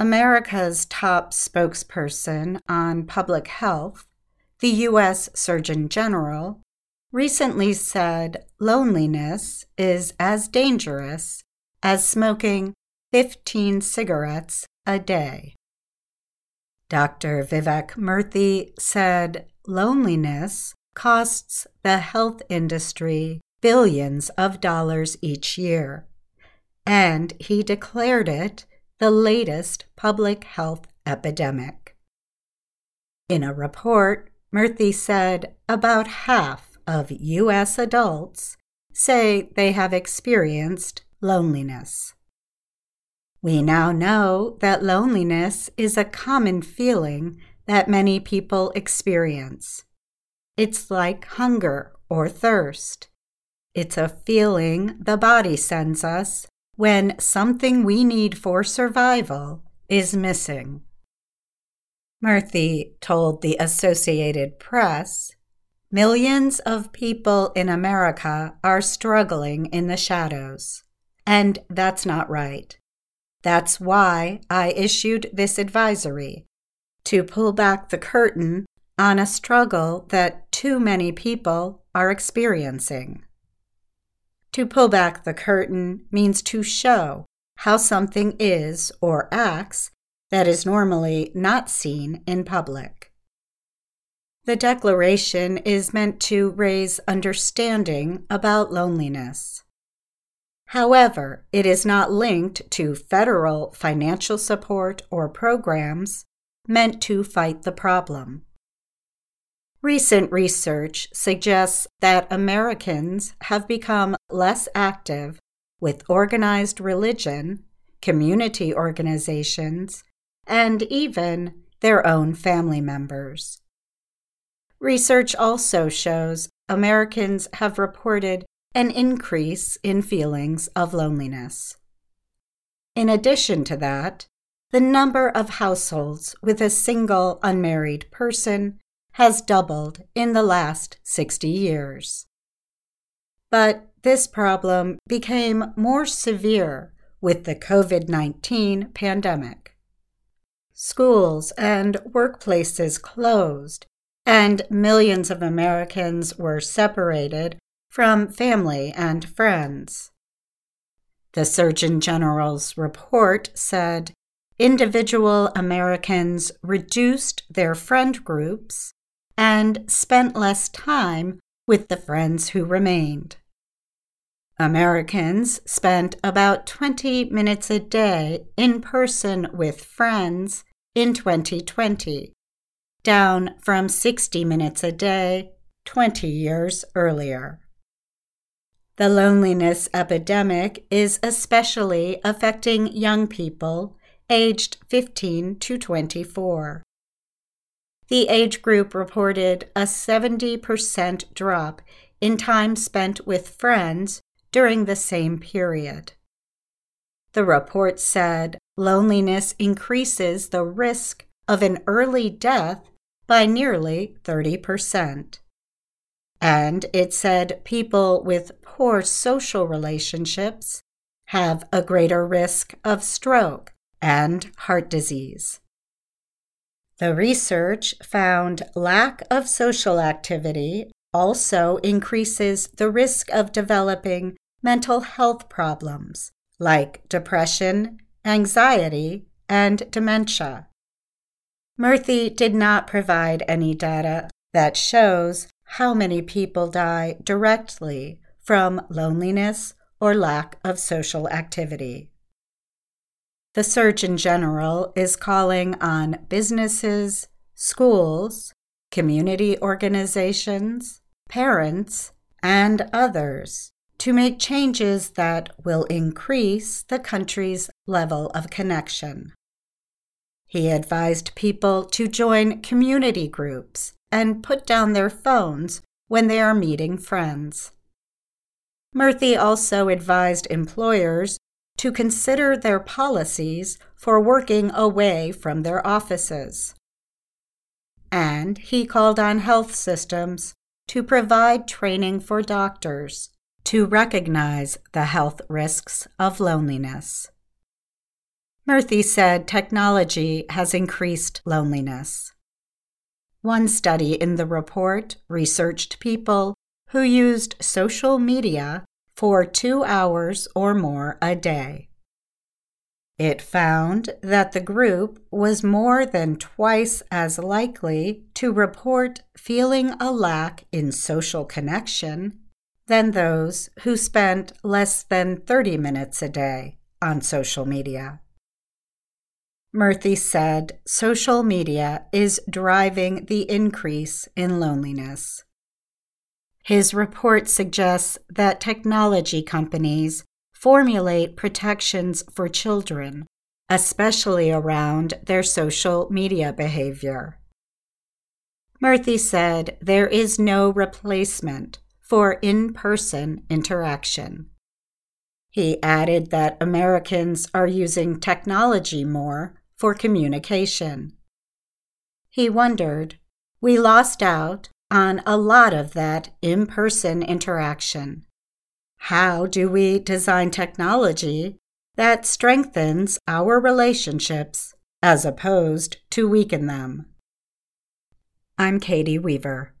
America's top spokesperson on public health, the U.S. Surgeon General, recently said loneliness is as dangerous as smoking 15 cigarettes a day. Dr. Vivek Murthy said loneliness costs the health industry billions of dollars each year, and he declared it the latest public health epidemic. In a report, Murthy said about half of U.S. adults say they have experienced loneliness. We now know that loneliness is a common feeling that many people experience. It's like hunger or thirst. It's a feeling the body sends us when something we need for survival is missing. Murthy told the Associated Press Millions of people in America are struggling in the shadows, and that's not right. That's why I issued this advisory to pull back the curtain on a struggle that too many people are experiencing. To pull back the curtain means to show how something is or acts that is normally not seen in public. The declaration is meant to raise understanding about loneliness. However, it is not linked to federal financial support or programs meant to fight the problem. Recent research suggests that Americans have become less active with organized religion, community organizations, and even their own family members. Research also shows Americans have reported an increase in feelings of loneliness. In addition to that, the number of households with a single unmarried person has doubled in the last 60 years. But this problem became more severe with the COVID 19 pandemic. Schools and workplaces closed, and millions of Americans were separated from family and friends. The Surgeon General's report said individual Americans reduced their friend groups and spent less time with the friends who remained. Americans spent about 20 minutes a day in person with friends in 2020, down from 60 minutes a day 20 years earlier. The loneliness epidemic is especially affecting young people aged 15 to 24. The age group reported a 70% drop in time spent with friends during the same period. The report said loneliness increases the risk of an early death by nearly 30%. And it said people with poor social relationships have a greater risk of stroke and heart disease. The research found lack of social activity also increases the risk of developing mental health problems like depression, anxiety, and dementia. Murthy did not provide any data that shows how many people die directly from loneliness or lack of social activity. The Surgeon General is calling on businesses, schools, community organizations, parents, and others to make changes that will increase the country's level of connection. He advised people to join community groups and put down their phones when they are meeting friends. Murthy also advised employers to consider their policies for working away from their offices. And he called on health systems to provide training for doctors to recognize the health risks of loneliness. Murthy said technology has increased loneliness. One study in the report researched people who used social media for two hours or more a day. It found that the group was more than twice as likely to report feeling a lack in social connection than those who spent less than 30 minutes a day on social media. Murthy said social media is driving the increase in loneliness. His report suggests that technology companies formulate protections for children, especially around their social media behavior. Murthy said there is no replacement for in person interaction. He added that Americans are using technology more for communication. He wondered, we lost out on a lot of that in person interaction. How do we design technology that strengthens our relationships as opposed to weaken them? I'm Katie Weaver.